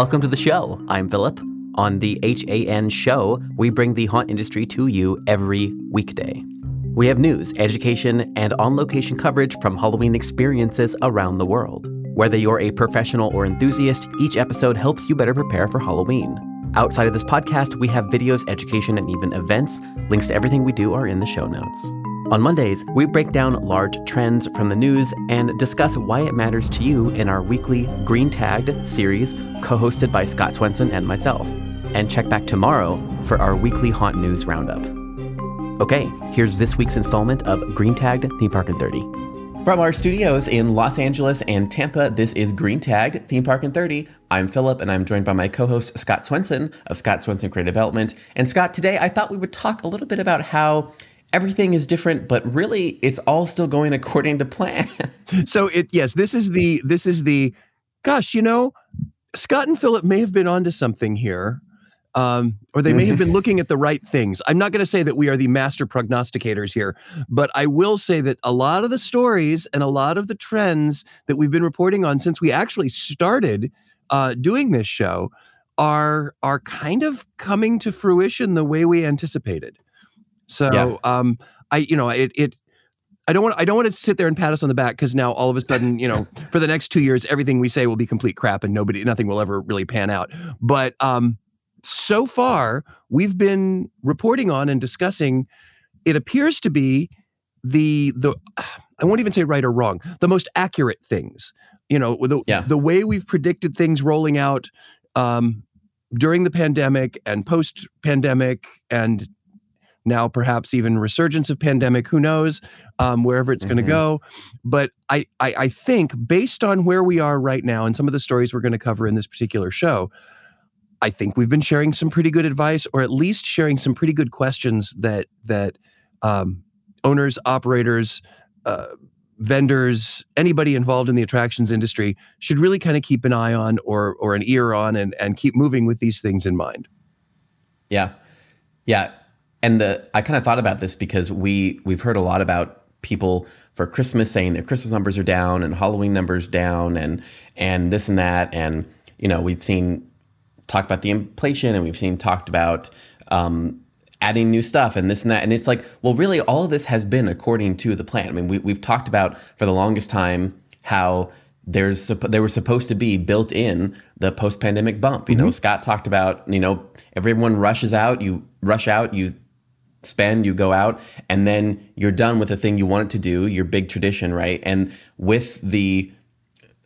Welcome to the show. I'm Philip. On the HAN show, we bring the haunt industry to you every weekday. We have news, education, and on location coverage from Halloween experiences around the world. Whether you're a professional or enthusiast, each episode helps you better prepare for Halloween. Outside of this podcast, we have videos, education, and even events. Links to everything we do are in the show notes. On Mondays, we break down large trends from the news and discuss why it matters to you in our weekly Green Tagged series, co hosted by Scott Swenson and myself. And check back tomorrow for our weekly Haunt News Roundup. Okay, here's this week's installment of Green Tagged Theme Park in 30. From our studios in Los Angeles and Tampa, this is Green Tagged Theme Park in 30. I'm Philip, and I'm joined by my co host, Scott Swenson of Scott Swenson Creative Development. And Scott, today I thought we would talk a little bit about how everything is different, but really it's all still going according to plan. so it yes, this is the this is the gosh, you know, Scott and Philip may have been onto something here. Um, or they may have been looking at the right things. I'm not going to say that we are the master prognosticators here, but I will say that a lot of the stories and a lot of the trends that we've been reporting on since we actually started uh, doing this show are are kind of coming to fruition the way we anticipated. So yeah. um, I you know it it I don't want I don't want to sit there and pat us on the back because now all of a sudden you know for the next two years everything we say will be complete crap and nobody nothing will ever really pan out. But um, so far we've been reporting on and discussing. It appears to be the the I won't even say right or wrong the most accurate things. You know the yeah. the way we've predicted things rolling out um, during the pandemic and post pandemic and now perhaps even resurgence of pandemic who knows um, wherever it's mm-hmm. going to go. But I, I, I think based on where we are right now and some of the stories we're going to cover in this particular show i think we've been sharing some pretty good advice or at least sharing some pretty good questions that that um, owners operators uh, vendors anybody involved in the attractions industry should really kind of keep an eye on or or an ear on and and keep moving with these things in mind. Yeah. Yeah and the I kind of thought about this because we we've heard a lot about people for Christmas saying their Christmas numbers are down and Halloween numbers down and and this and that and you know we've seen talk about the inflation and we've seen talked about um, adding new stuff and this and that and it's like well really all of this has been according to the plan. I mean we, we've talked about for the longest time how there's they were supposed to be built in the post pandemic bump. You mm-hmm. know Scott talked about you know everyone rushes out you rush out you spend, you go out, and then you're done with the thing you wanted to do, your big tradition, right? And with the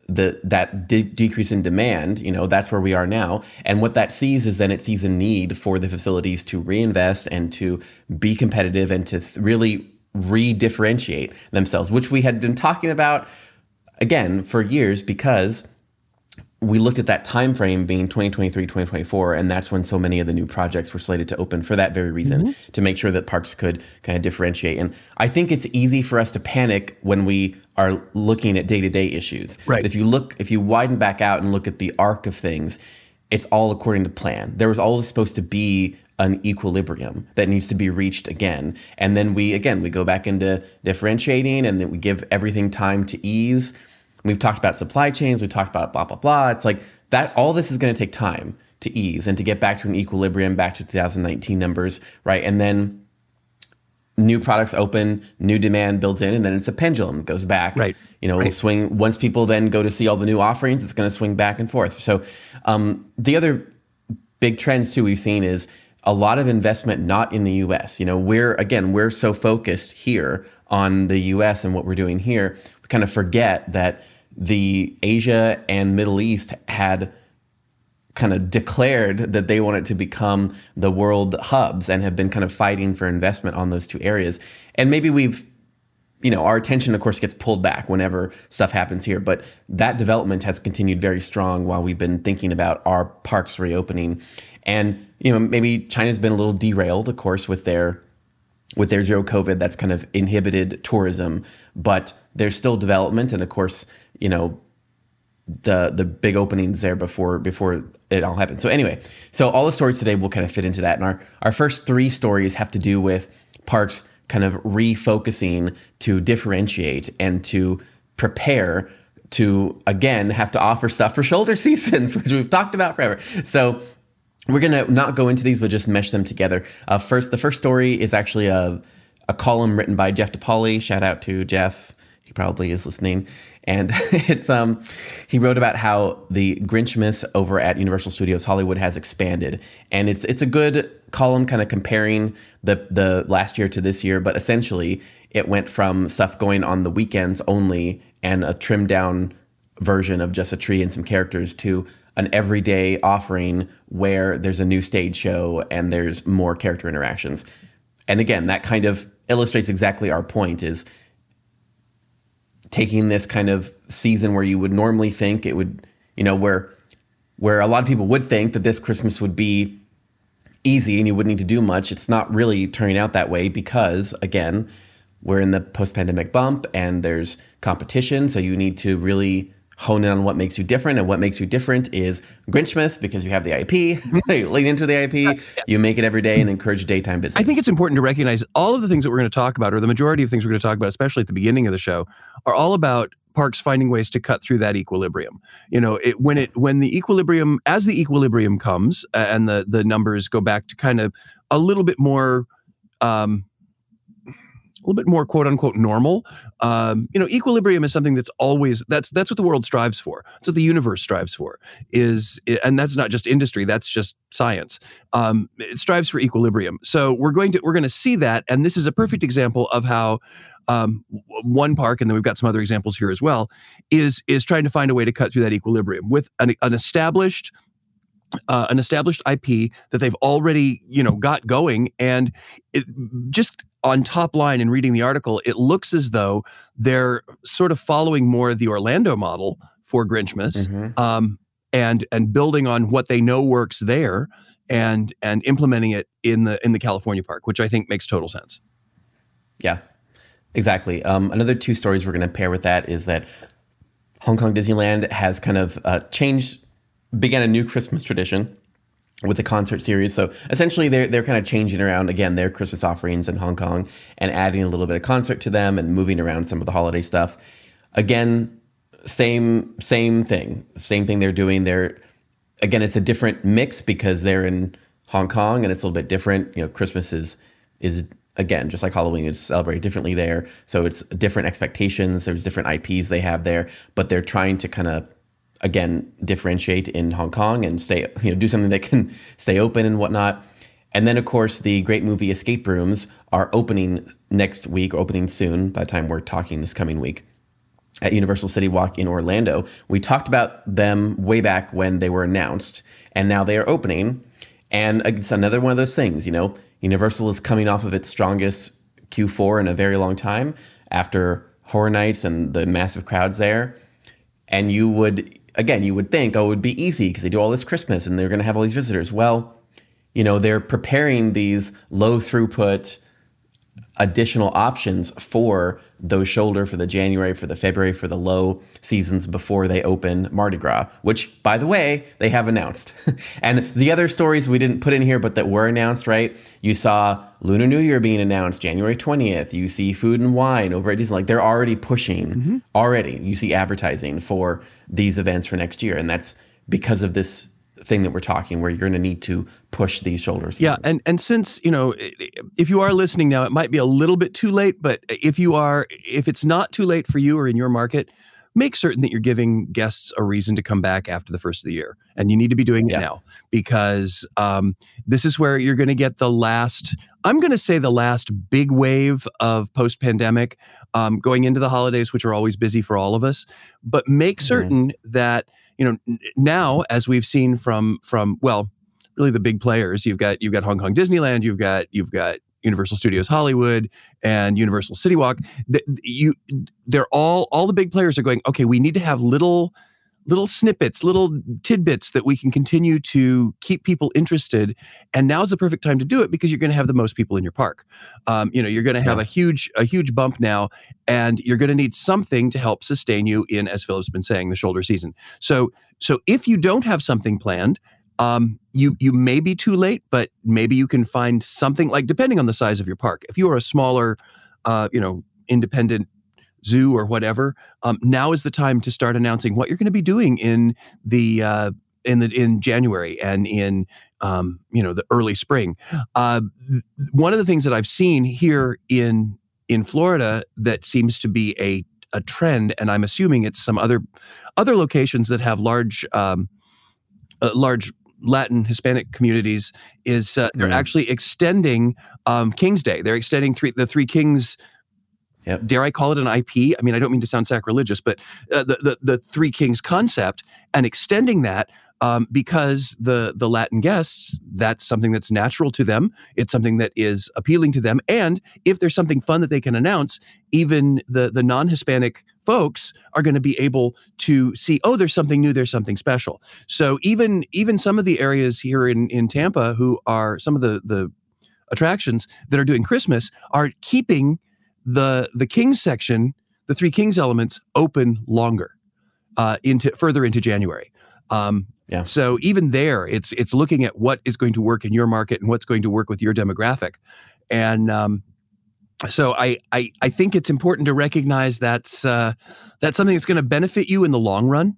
the that de- decrease in demand, you know, that's where we are now. And what that sees is then it sees a need for the facilities to reinvest and to be competitive and to th- really re-differentiate themselves, which we had been talking about again for years because we looked at that time frame being 2023 2024 and that's when so many of the new projects were slated to open for that very reason mm-hmm. to make sure that parks could kind of differentiate. And i think it's easy for us to panic when we are looking at day-to-day issues. Right. But if you look if you widen back out and look at the arc of things it's all according to plan. There was always supposed to be an equilibrium that needs to be reached again. And then we again we go back into differentiating and then we give everything time to ease We've talked about supply chains, we've talked about blah, blah, blah. It's like that, all this is going to take time to ease and to get back to an equilibrium, back to 2019 numbers, right? And then new products open, new demand builds in, and then it's a pendulum, it goes back. Right. You know, right. it'll swing once people then go to see all the new offerings, it's going to swing back and forth. So um, the other big trends too we've seen is a lot of investment not in the US. You know, we're again, we're so focused here on the US and what we're doing here, we kind of forget that the Asia and Middle East had kind of declared that they wanted to become the world hubs and have been kind of fighting for investment on those two areas. And maybe we've you know, our attention, of course, gets pulled back whenever stuff happens here. But that development has continued very strong while we've been thinking about our parks reopening. And, you know, maybe China's been a little derailed, of course, with their with their zero COVID, that's kind of inhibited tourism, but there's still development. And of course, you know, the the big openings there before before it all happened. So anyway, so all the stories today will kind of fit into that. And our our first three stories have to do with parks kind of refocusing to differentiate and to prepare to again have to offer stuff for shoulder seasons, which we've talked about forever. So we're gonna not go into these, but just mesh them together. Uh, first, the first story is actually a a column written by Jeff DePauli. Shout out to Jeff. He probably is listening. And it's um he wrote about how the Grinchmas over at Universal Studios Hollywood has expanded. And it's it's a good column kind of comparing the the last year to this year, but essentially it went from stuff going on the weekends only and a trimmed down version of just a tree and some characters to an everyday offering where there's a new stage show and there's more character interactions. And again, that kind of illustrates exactly our point is taking this kind of season where you would normally think it would, you know, where where a lot of people would think that this Christmas would be easy and you wouldn't need to do much. It's not really turning out that way because again, we're in the post-pandemic bump and there's competition, so you need to really hone in on what makes you different. And what makes you different is Grinchmas because you have the IP, you lean into the IP, you make it every day and encourage daytime business. I think it's important to recognize all of the things that we're going to talk about, or the majority of things we're going to talk about, especially at the beginning of the show, are all about parks finding ways to cut through that equilibrium. You know, it, when it when the equilibrium as the equilibrium comes uh, and the the numbers go back to kind of a little bit more um, a little bit more quote unquote normal. Um, you know, equilibrium is something that's always that's that's what the world strives for. That's what the universe strives for. Is and that's not just industry. That's just science. Um, it strives for equilibrium. So we're going to we're going to see that, and this is a perfect example of how. Um, one park, and then we've got some other examples here as well, is is trying to find a way to cut through that equilibrium with an, an established uh, an established IP that they've already, you know, got going, and it just on top line in reading the article, it looks as though they're sort of following more the Orlando model for Grinchmas, mm-hmm. um, and and building on what they know works there, and and implementing it in the in the California park, which I think makes total sense. Yeah, exactly. Um, another two stories we're going to pair with that is that Hong Kong Disneyland has kind of uh, changed, began a new Christmas tradition with the concert series. So essentially, they're they're kind of changing around again their Christmas offerings in Hong Kong and adding a little bit of concert to them and moving around some of the holiday stuff. Again, same same thing, same thing they're doing. They're again, it's a different mix because they're in Hong Kong and it's a little bit different. You know, Christmas is is again just like Halloween, it's celebrated differently there. So it's different expectations. There's different IPs they have there, but they're trying to kind of again differentiate in Hong Kong and stay you know do something that can stay open and whatnot. And then of course the great movie Escape Rooms are opening next week, opening soon. By the time we're talking this coming week at Universal CityWalk in Orlando. We talked about them way back when they were announced, and now they are opening. And it's another one of those things, you know, Universal is coming off of its strongest Q4 in a very long time after Horror Nights and the massive crowds there. And you would again, you would think, oh, it would be easy because they do all this Christmas and they're going to have all these visitors. Well, you know, they're preparing these low throughput additional options for those shoulder for the January, for the February, for the low seasons before they open Mardi Gras, which, by the way, they have announced. and the other stories we didn't put in here, but that were announced, right? You saw Lunar New Year being announced January 20th. You see Food and Wine over at Disney. Like they're already pushing, mm-hmm. already. You see advertising for these events for next year. And that's because of this thing that we're talking where you're going to need to push these shoulders. Yeah, and and since, you know, if you are listening now, it might be a little bit too late, but if you are if it's not too late for you or in your market, make certain that you're giving guests a reason to come back after the first of the year. And you need to be doing it now because um, this is where you're going to get the last, I'm going to say the last big wave of post pandemic um, going into the holidays, which are always busy for all of us. But make mm-hmm. certain mm-hmm. that you know now as we've seen from from well really the big players you've got you've got Hong Kong Disneyland you've got you've got Universal Studios Hollywood and Universal CityWalk. The, you they're all all the big players are going okay we need to have little little snippets, little tidbits that we can continue to keep people interested. And now's the perfect time to do it because you're going to have the most people in your park. Um, you know, you're going to have yeah. a huge, a huge bump now, and you're going to need something to help sustain you in, as Philip's been saying, the shoulder season. So, so if you don't have something planned, um, you you may be too late, but maybe you can find something like depending on the size of your park. If you are a smaller, uh, you know, independent zoo or whatever. Um, now is the time to start announcing what you're going to be doing in the uh, in the in January and in um, you know the early spring. Uh, one of the things that I've seen here in in Florida that seems to be a a trend, and I'm assuming it's some other other locations that have large um, uh, large Latin Hispanic communities is uh, they're mm. actually extending um, King's Day. They're extending three, the Three Kings. Yep. Dare I call it an IP? I mean, I don't mean to sound sacrilegious, but uh, the, the the Three Kings concept and extending that um, because the the Latin guests that's something that's natural to them. It's something that is appealing to them, and if there's something fun that they can announce, even the the non Hispanic folks are going to be able to see oh there's something new there's something special so even even some of the areas here in in tampa who are some of the the attractions that are doing christmas are keeping the the kings section the three kings elements open longer uh, into further into january um, yeah. So even there, it's it's looking at what is going to work in your market and what's going to work with your demographic, and um, so I, I I think it's important to recognize that's uh, that's something that's going to benefit you in the long run.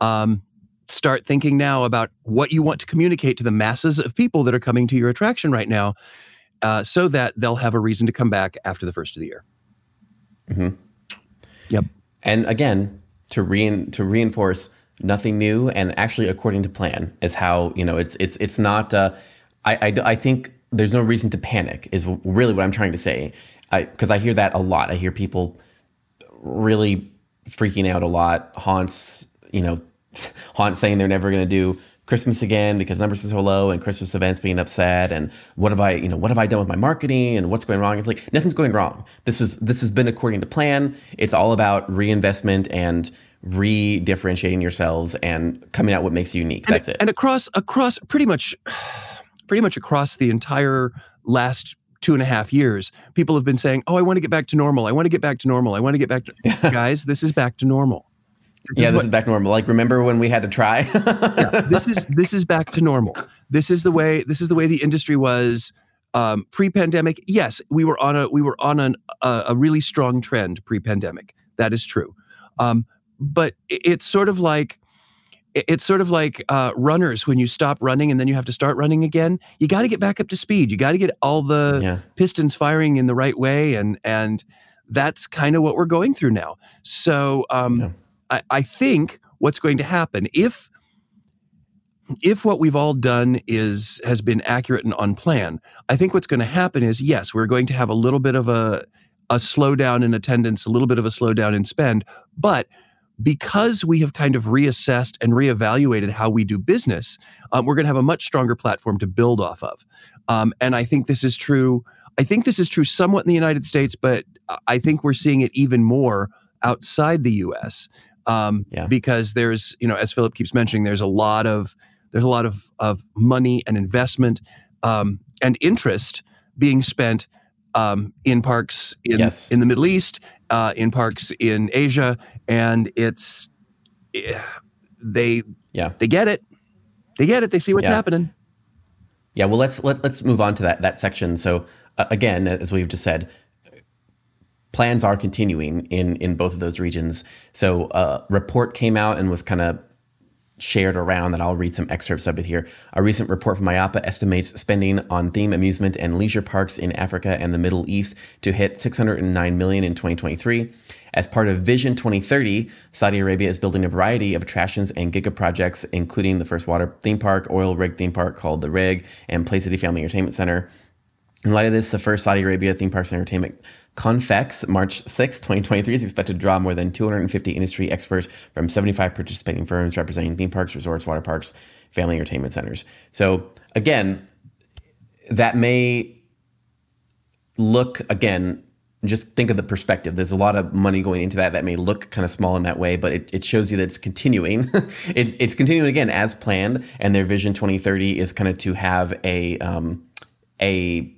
Um, start thinking now about what you want to communicate to the masses of people that are coming to your attraction right now, uh, so that they'll have a reason to come back after the first of the year. Mm-hmm. Yep. And again, to rein to reinforce nothing new and actually according to plan is how you know it's it's it's not uh, I, I, I think there's no reason to panic is really what i'm trying to say because I, I, hear that a lot i hear people really freaking out a lot haunts you know haunts saying they're never going to do christmas again because numbers are so low and christmas events being upset and what have i you know what have i done with my marketing and what's going wrong it's like nothing's going wrong this is this has been according to plan it's all about reinvestment and re-differentiating yourselves and coming out what makes you unique. And, That's it. And across across pretty much pretty much across the entire last two and a half years, people have been saying, "Oh, I want to get back to normal. I want to get back to normal. I want to get back to." Guys, this is back to normal. This yeah, is this what, is back to normal. Like, remember when we had to try? yeah, this is this is back to normal. This is the way. This is the way the industry was um, pre-pandemic. Yes, we were on a we were on an, a, a really strong trend pre-pandemic. That is true. Um, but it's sort of like it's sort of like uh, runners when you stop running and then you have to start running again. You got to get back up to speed. You got to get all the yeah. pistons firing in the right way, and and that's kind of what we're going through now. So um, yeah. I, I think what's going to happen if if what we've all done is has been accurate and on plan, I think what's going to happen is yes, we're going to have a little bit of a a slowdown in attendance, a little bit of a slowdown in spend, but because we have kind of reassessed and reevaluated how we do business, um, we're going to have a much stronger platform to build off of. Um, and I think this is true. I think this is true somewhat in the United States, but I think we're seeing it even more outside the U.S. Um, yeah. because there's, you know, as Philip keeps mentioning, there's a lot of there's a lot of of money and investment um, and interest being spent um, in parks in yes. in the Middle East, uh, in parks in Asia, and it's they yeah they get it, they get it, they see what's yeah. happening. Yeah, well let's let, let's move on to that that section. So uh, again, as we've just said, plans are continuing in in both of those regions. So a uh, report came out and was kind of shared around that I'll read some excerpts of it here. A recent report from IAAPA estimates spending on theme amusement and leisure parks in Africa and the Middle East to hit 609 million in 2023. As part of Vision 2030, Saudi Arabia is building a variety of attractions and giga projects, including the first water theme park, oil rig theme park called the Rig, and Play City Family Entertainment Center. In light of this, the first Saudi Arabia theme parks and entertainment Confex, March 6, 2023, is expected to draw more than 250 industry experts from 75 participating firms representing theme parks, resorts, water parks, family entertainment centers. So, again, that may look, again, just think of the perspective. There's a lot of money going into that that may look kind of small in that way, but it, it shows you that it's continuing. it's, it's continuing again as planned, and their Vision 2030 is kind of to have a um, a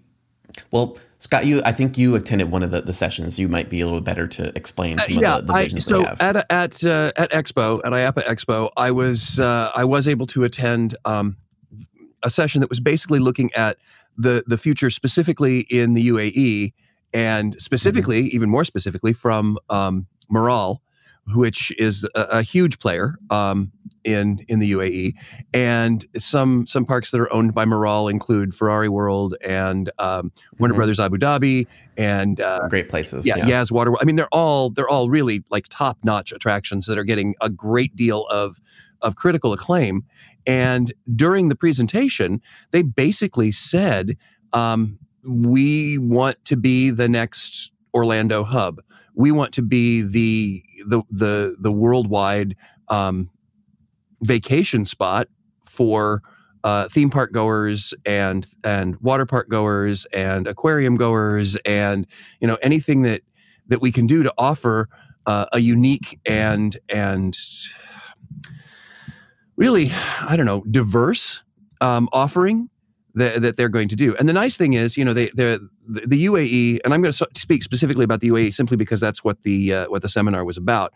well Scott, you I think you attended one of the, the sessions. You might be a little better to explain some uh, yeah, of the, the visions I, so have. at at uh, at Expo at IAAPA Expo, I was uh, I was able to attend um, a session that was basically looking at the the future specifically in the UAE and specifically, mm-hmm. even more specifically, from um, which is a, a huge player um, in in the UAE, and some some parks that are owned by Miral include Ferrari World and um, Warner mm-hmm. Brothers Abu Dhabi and uh, great places. Yeah, yeah, Yas Water. I mean, they're all they're all really like top notch attractions that are getting a great deal of of critical acclaim. And during the presentation, they basically said, um, "We want to be the next Orlando hub. We want to be the the the the worldwide um, vacation spot for uh, theme park goers and and water park goers and aquarium goers and you know anything that that we can do to offer uh, a unique and and really I don't know diverse um, offering that, that they're going to do. And the nice thing is, you know, they they the the UAE, and I'm going to speak specifically about the UAE simply because that's what the uh, what the seminar was about.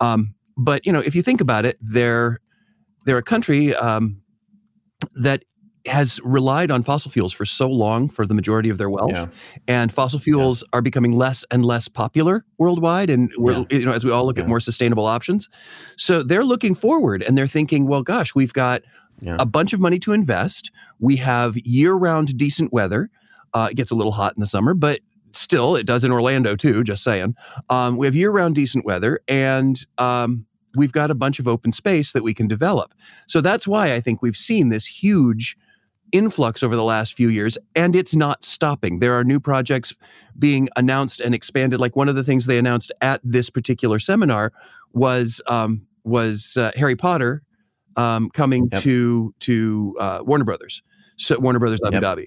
Um, but you know, if you think about it, they're they're a country um, that has relied on fossil fuels for so long for the majority of their wealth, yeah. and fossil fuels yeah. are becoming less and less popular worldwide. And we're, yeah. you know, as we all look at more sustainable options, so they're looking forward and they're thinking, well, gosh, we've got a bunch of money to invest. We have year-round decent weather. Uh, it gets a little hot in the summer, but still, it does in Orlando too. Just saying, um, we have year-round decent weather, and um, we've got a bunch of open space that we can develop. So that's why I think we've seen this huge influx over the last few years and it's not stopping there are new projects being announced and expanded like one of the things they announced at this particular seminar was um, was uh, harry potter um, coming yep. to to uh, warner brothers so warner brothers abu yep. dhabi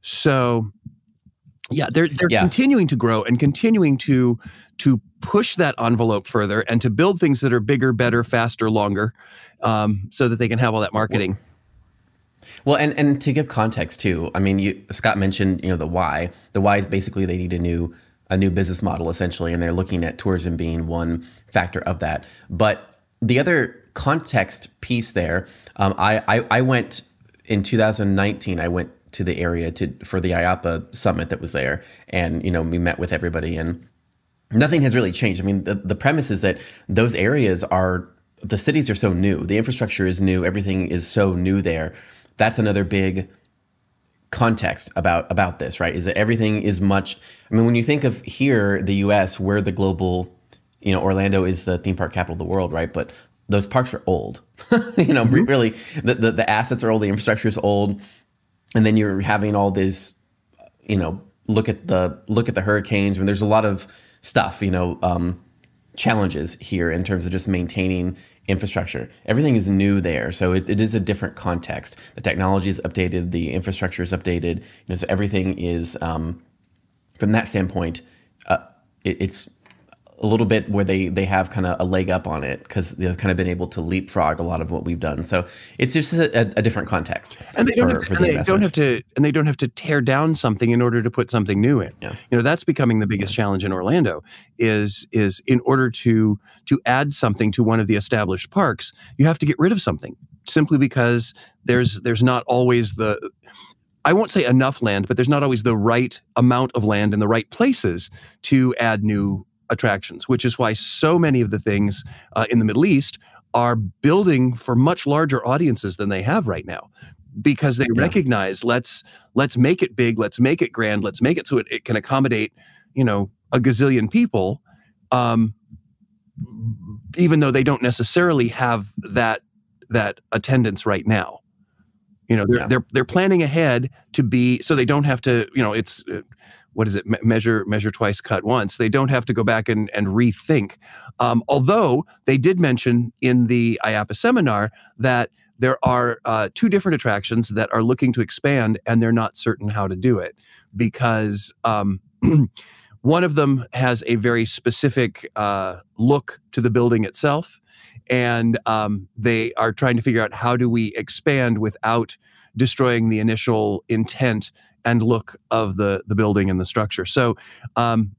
so yeah they're they're yeah. continuing to grow and continuing to to push that envelope further and to build things that are bigger, better, faster, longer, um, so that they can have all that marketing. Well, and and to give context too, I mean, you, Scott mentioned you know the why. The why is basically they need a new a new business model essentially, and they're looking at tourism being one factor of that. But the other context piece there, um, I, I I went in 2019. I went to the area to for the IAAPA summit that was there, and you know we met with everybody and nothing has really changed. I mean, the, the premise is that those areas are the cities are so new, the infrastructure is new, everything is so new there. That's another big context about about this, right? Is that everything is much. I mean, when you think of here, the U.S., we're the global. You know, Orlando is the theme park capital of the world, right? But those parks are old. you know, mm-hmm. really, the, the the assets are old, the infrastructure is old, and then you're having all this. You know, look at the look at the hurricanes. I mean, there's a lot of stuff, you know, um, challenges here in terms of just maintaining infrastructure. Everything is new there, so it, it is a different context. The technology is updated, the infrastructure is updated. You know, so everything is um, from that standpoint. Uh, it, it's a little bit where they they have kind of a leg up on it because they've kind of been able to leapfrog a lot of what we've done. So it's just a, a different context. And they don't, for, have, to, the they don't have to and they don't have to tear down something in order to put something new in. Yeah. You know that's becoming the biggest challenge in Orlando is is in order to to add something to one of the established parks, you have to get rid of something simply because there's there's not always the I won't say enough land, but there's not always the right amount of land in the right places to add new attractions, which is why so many of the things uh, in the Middle East are building for much larger audiences than they have right now because they yeah. recognize let's let's make it big let's make it grand let's make it so it, it can accommodate you know a gazillion people um, even though they don't necessarily have that that attendance right now you know they're yeah. they're they're planning ahead to be so they don't have to you know it's uh, what is it measure measure twice cut once they don't have to go back and, and rethink. Um, although they did mention in the IAAPA seminar that there are uh, two different attractions that are looking to expand and they're not certain how to do it because um, one of them has a very specific uh, look to the building itself and um, they are trying to figure out how do we expand without destroying the initial intent and look of the the building and the structure. So um,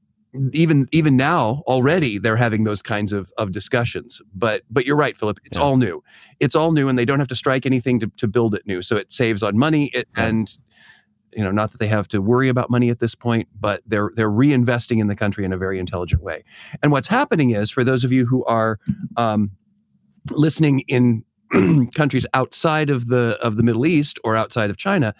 even even now already they're having those kinds of of discussions. But but you're right, Philip. It's yeah. all new. It's all new, and they don't have to strike anything to to build it new. So it saves on money. It, yeah. and you know, not that they have to worry about money at this point, but they're they're reinvesting in the country in a very intelligent way. And what's happening is, for those of you who are um, listening in countries outside of the of the Middle East or outside of China,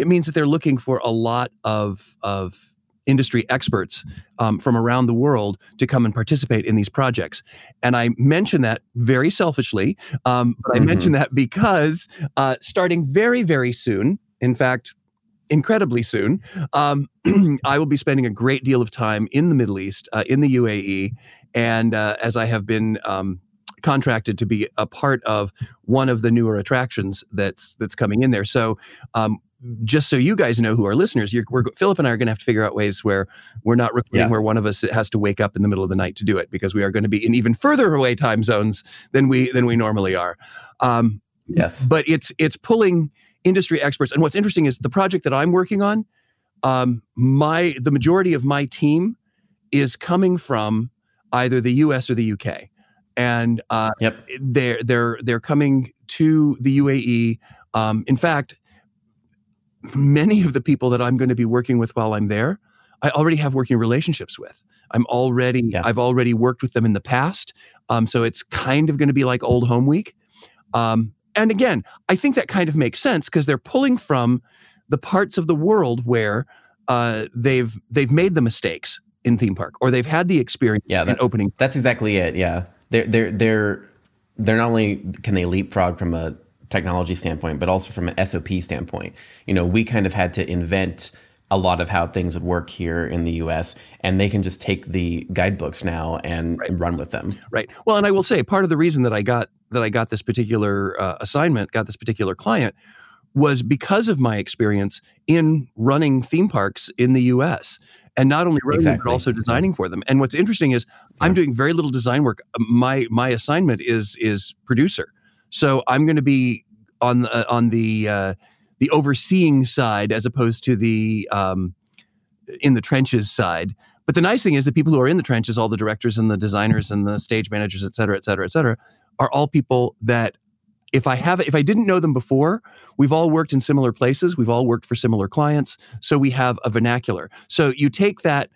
it means that they're looking for a lot of of industry experts um, from around the world to come and participate in these projects. And I mention that very selfishly, um, but mm-hmm. I mention that because uh, starting very, very soon, in fact, incredibly soon, um, I will be spending a great deal of time in the Middle East, uh, in the UAE, and uh, as I have been um, contracted to be a part of one of the newer attractions that's that's coming in there. So um, just so you guys know who are listeners, we're, Philip and I are going to have to figure out ways where we're not recording yeah. where one of us has to wake up in the middle of the night to do it because we are going to be in even further away time zones than we than we normally are. Um, yes, but it's it's pulling industry experts. And what's interesting is the project that I'm working on. Um, my the majority of my team is coming from either the U.S. or the U.K. And uh, yep. they're they're they're coming to the UAE. Um, in fact, many of the people that I'm going to be working with while I'm there, I already have working relationships with. I'm already, yeah. I've already worked with them in the past. Um, so it's kind of going to be like old home week. Um, and again, I think that kind of makes sense because they're pulling from the parts of the world where uh, they've they've made the mistakes in theme park or they've had the experience yeah, that, opening. That's exactly it. Yeah, they're they're they're they're not only can they leapfrog from a technology standpoint, but also from an SOP standpoint. You know, we kind of had to invent a lot of how things would work here in the US and they can just take the guidebooks now and, right. run with them. Right. Well, and I will say part of the reason that I got that I got this particular uh, assignment, got this particular client was because of my experience in running theme parks in the US and not only running exactly. them, but also designing for them. And what's interesting is yeah. I'm doing very little design work. My my assignment is is producer. So I'm going to be on the, on the uh, the overseeing side as opposed to the um, in the trenches side. But the nice thing is the people who are in the trenches, all the directors and the designers and the stage managers, et cetera, et cetera, et cetera, are all people that if I have if I didn't know them before, we've all worked in similar places, we've all worked for similar clients, so we have a vernacular. So you take that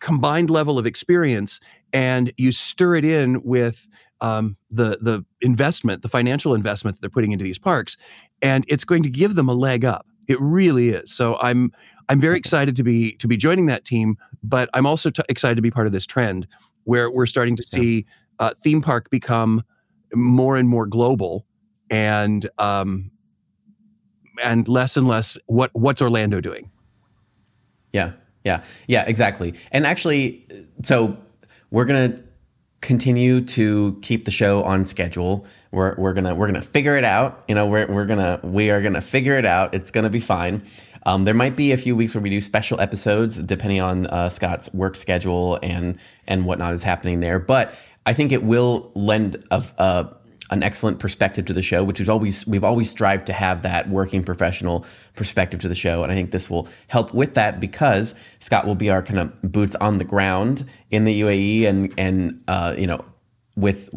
combined level of experience and you stir it in with um, the the investment, the financial investment that they're putting into these parks, and it's going to give them a leg up. It really is. So I'm I'm very excited to be to be joining that team, but I'm also t- excited to be part of this trend where we're starting to see uh, theme park become more and more global, and um, and less and less what what's Orlando doing? Yeah, yeah, yeah, exactly. And actually, so we're gonna continue to keep the show on schedule. We're, we're gonna we're gonna figure it out. You know, we're, we're gonna we are gonna figure it out. It's gonna be fine. Um, there might be a few weeks where we do special episodes depending on uh, Scott's work schedule and and whatnot is happening there. But I think it will lend a, a an excellent perspective to the show, which is always we've always strived to have that working professional perspective to the show, and I think this will help with that because Scott will be our kind of boots on the ground in the UAE, and and uh, you know with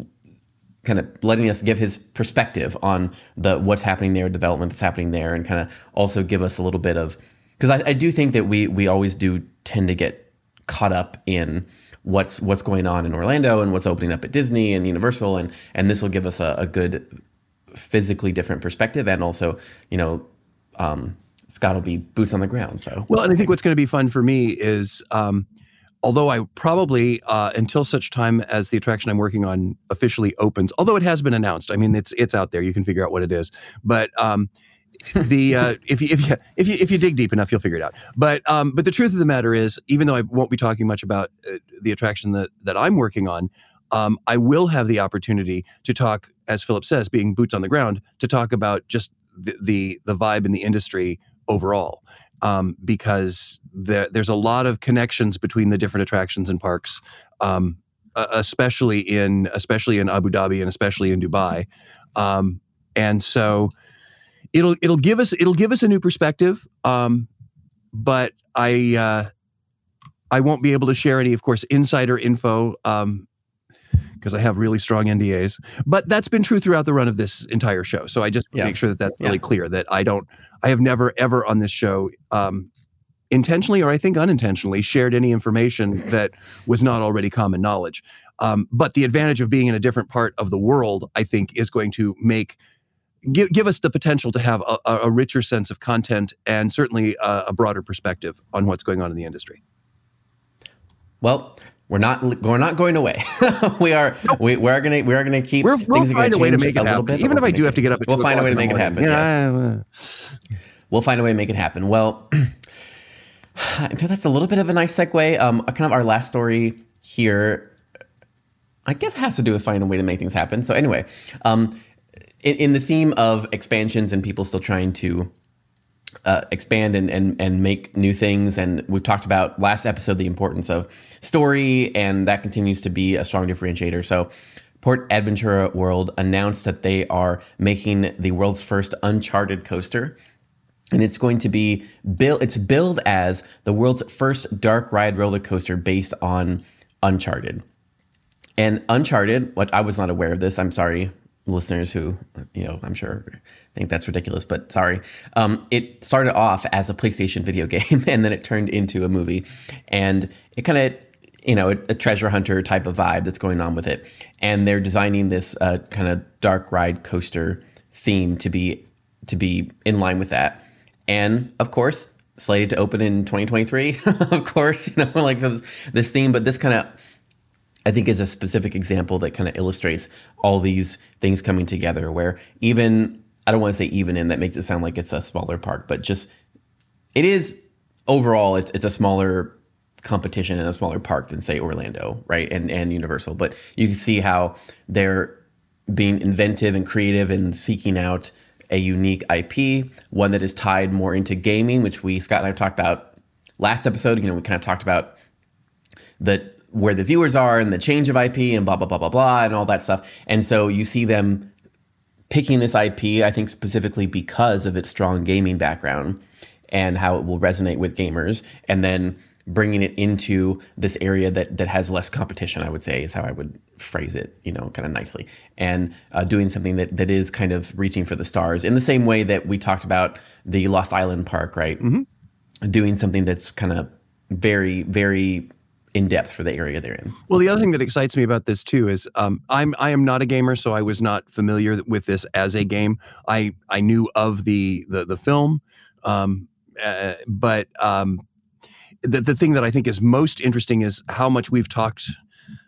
kind of letting us give his perspective on the what's happening there, development that's happening there, and kind of also give us a little bit of because I, I do think that we we always do tend to get caught up in what's what's going on in Orlando and what's opening up at Disney and Universal, and and this will give us a, a good physically different perspective, and also you know. Um, Scott will be boots on the ground. So well, and I think what's going to be fun for me is, um, although I probably uh, until such time as the attraction I'm working on officially opens, although it has been announced. I mean, it's it's out there. You can figure out what it is. But um, the uh, if you if you if you if you dig deep enough, you'll figure it out. But um, but the truth of the matter is, even though I won't be talking much about uh, the attraction that that I'm working on, um, I will have the opportunity to talk, as Philip says, being boots on the ground, to talk about just the the, the vibe in the industry overall. Um, because there, there's a lot of connections between the different attractions and parks, um, especially in especially in Abu Dhabi and especially in Dubai, um, and so it'll it'll give us it'll give us a new perspective. Um, but I uh, I won't be able to share any, of course, insider info. Um, because I have really strong NDAs. But that's been true throughout the run of this entire show. So I just Yeah. make sure that that's really Yeah. clear that I don't, I have never ever on this show, um, intentionally or I think unintentionally, shared any information that was not already common knowledge. Um, but the advantage of being in a different part of the world, I think, is going to make give, give us the potential to have a, a a richer sense of content and certainly a, a broader perspective on what's going on in the industry. Well, we're not we're not going away. we are we, we are gonna we are gonna keep We're, things we'll are gonna find a way to make it a little happen, bit. even if I do have to get up. We'll find a way to make it happen. morning. yes. We'll find a way to make it happen. Well, that's a little bit of a nice segue. Um, kind of our last story here, I guess, has to do with finding a way to make things happen. So anyway, um, in, in the theme of expansions and people still trying to uh, expand and, and and make new things, and we've talked about last episode the importance of story, and that continues to be a strong differentiator. So. PortAventura World announced that they are making the world's first Uncharted coaster and it's going to be built it's billed as the world's first dark ride roller coaster based on uncharted and uncharted what i was not aware of this i'm sorry listeners who you know i'm sure think that's ridiculous but sorry. Um, it started off as a playstation video game and then it turned into a movie. And it kind of you know a, a treasure hunter type of vibe that's going on with it. And they're designing this uh, kind of dark ride coaster theme to be to be in line with that. And of course slated to open in 2023 of course you know like this, this theme but this kind of i think is a specific example that kind of illustrates all these things coming together where even i don't want to say even in that makes it sound like it's a smaller park but just it is overall it's, it's a smaller competition and a smaller park than say orlando right and and universal but you can see how they're being inventive and creative and seeking out a unique ip one that is tied more into gaming which we scott and i talked about last episode you know we kind of talked about the where the viewers are and the change of ip and blah blah blah blah blah and all that stuff and so you see them picking this IP, I think specifically because of its strong gaming background and how it will resonate with gamers, and then bringing it into this area that that has less competition. I would say is how I would phrase it, you know, kind of nicely, and uh, doing something that that is kind of reaching for the stars in the same way that we talked about the Lost Island Park, right? Doing something that's kind of very very in depth for the area they're in. Well, the other thing that excites me about this too is um, I'm I am not a gamer, so I was not familiar with this as a game. I I knew of the the the film, um, uh, but um, the the thing that I think is most interesting is how much we've talked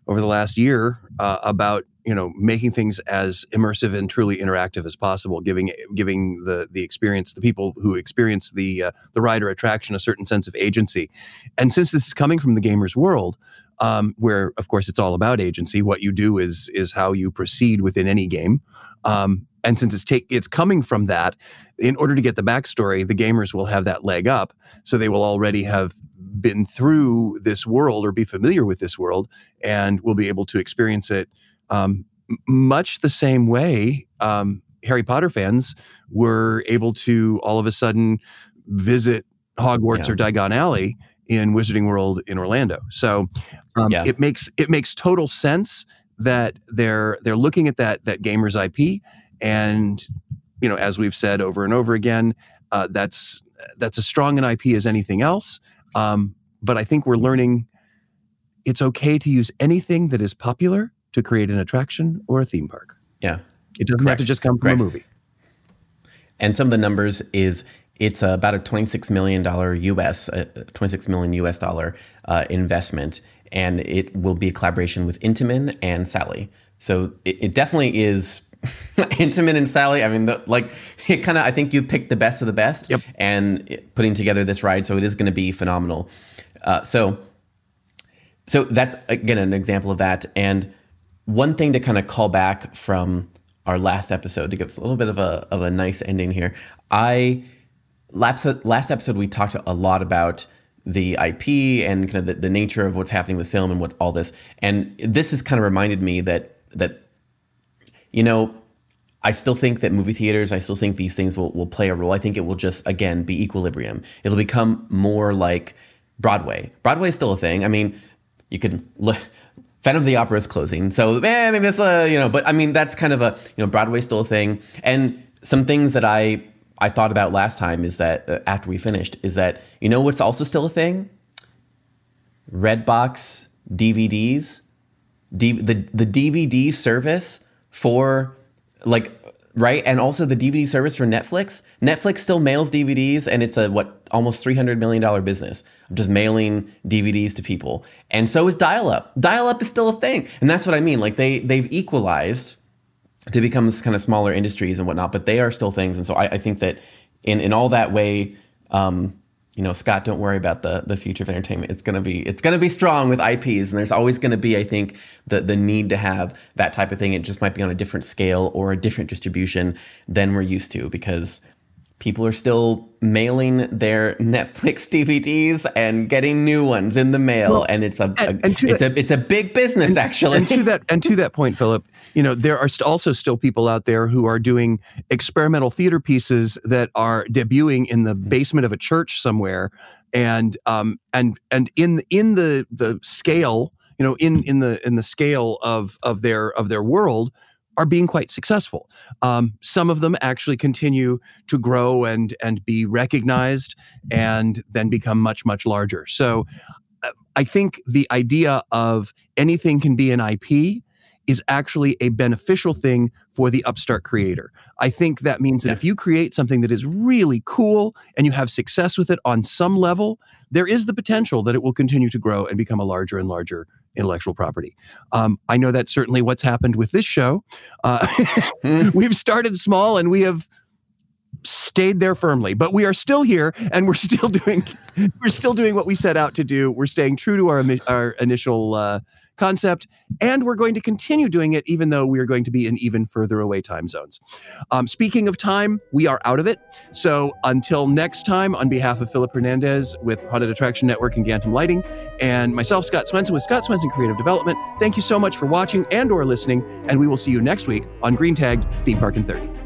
over the last year uh, about you know making things as immersive and truly interactive as possible, giving giving the the experience the people who experience the uh, the ride or attraction a certain sense of agency. And since this is coming from the gamer's world, um, where of course it's all about agency, what you do is is how you proceed within any game. Um, and since it's take it's coming from that, in order to get the backstory, the gamers will have that leg up, so they will already have been through this world or be familiar with this world, and will be able to experience it um, much the same way um, Harry Potter fans were able to all of a sudden visit Hogwarts Yeah. or Diagon Alley in Wizarding World in Orlando. So um, Yeah. it makes it makes total sense that they're they're looking at that that gamer's IP, and you know as we've said over and over again, uh, that's that's as strong an IP as anything else. Um, but I think we're learning it's okay to use anything that is popular to create an attraction or a theme park. Yeah. It doesn't have to just come from Correct. a movie. And some of the numbers is it's about a $26 million US, uh, 26 million US dollar uh, investment, and it will be a collaboration with Intamin and Sally. So it, it definitely is Intamin and Sally. I mean, the, like it kind of, I think you picked the best of the best Yep. and it- putting together this ride. So it is going to be phenomenal. Uh, so, so that's again an example of that. And one thing to kind of call back from our last episode to give us a little bit of a of a nice ending here. I last last episode we talked a lot about the IP and kind of the, the nature of what's happening with film and what all this. And this has kind of reminded me that that you know I still think that movie theaters, I still think these things will, will play a role. I think it will just, again, be equilibrium. It'll become more like Broadway. Broadway is still a thing. I mean, you can look, Phantom of the Opera is closing, so eh, maybe it's a you know. But I mean, that's kind of a you know Broadway's still a thing, and some things that I I thought about last time is that uh, after we finished is that you know what's also still a thing. Redbox DVDs, D, the the DVD service for like right? And also the dvd service for netflix netflix still mails dvds and it's a what almost 300 million dollar business of just mailing dvds to people. And so is dial-up. Dial-up is still a thing. And that's what i mean. Like they they've equalized to become this kind of smaller industries and whatnot but they are still things. And so i, I think that in in all that way um, you know, Scott, don't worry about the the future of entertainment. It's gonna be it's gonna be strong with IPs, and there's always gonna be, I think, the the need to have that type of thing. It just might be on a different scale or a different distribution than we're used to because people are still mailing their Netflix DVDs and getting new ones in the mail, well, and it's a, and, a and it's that, a it's a big business and, actually. And to that and to that point, Philip, you know there are also still people out there who are doing experimental theater pieces that are debuting in the basement of a church somewhere, and um and and in in the the scale, you know, in in the in the scale of of their of their world are being quite successful. Um, some of them actually continue to grow and and be recognized, and then become much much larger. So, uh, I think the idea of anything can be an IP is actually a beneficial thing for the upstart creator. I think that means that yeah. if you create something that is really cool and you have success with it on some level, there is the potential that it will continue to grow and become a larger and larger intellectual property. Um, I know that's certainly what's happened with this show. Uh, mm. We've started small and we have stayed there firmly but we are still here and we're still doing we're still doing what we set out to do we're staying true to our our initial uh, concept. And we're going to continue doing it, even though we are going to be in even further away time zones. Um, speaking of time, we are out of it. So until next time, on behalf of Philip Hernandez with Haunted Attraction Network and Gantom Lighting, and myself, Scott Swenson with Scott Swenson Creative Development, thank you so much for watching and or listening. And we will see you next week on Green Tagged Theme Park in 30.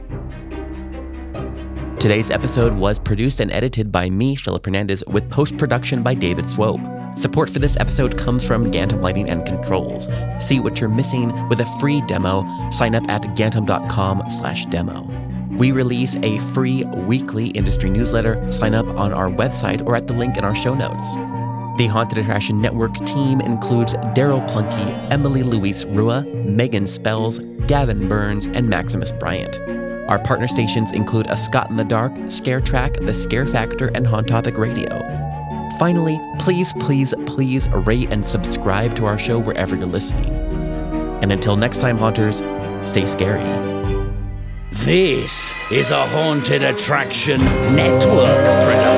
Today's episode was produced and edited by me, Philip Hernandez, with post production by David Swope. Support for this episode comes from Gantom Lighting and Controls. See what you're missing with a free demo. Sign up at gantom.com slash demo. We release a free weekly industry newsletter. Sign up on our website or at the link in our show notes. The Haunted Attraction Network team includes Daryl Plunkey, Emily Louise Rua, Megan Spells, Gavin Burns, and Maximus Bryant. Our partner stations include A Scott in the Dark, Scare Track, The Scare Factor, and Haunt Topic Radio. Finally, please, please, please rate and subscribe to our show wherever you're listening. And until next time, Haunters, stay scary. This is a Haunted Attraction Network production.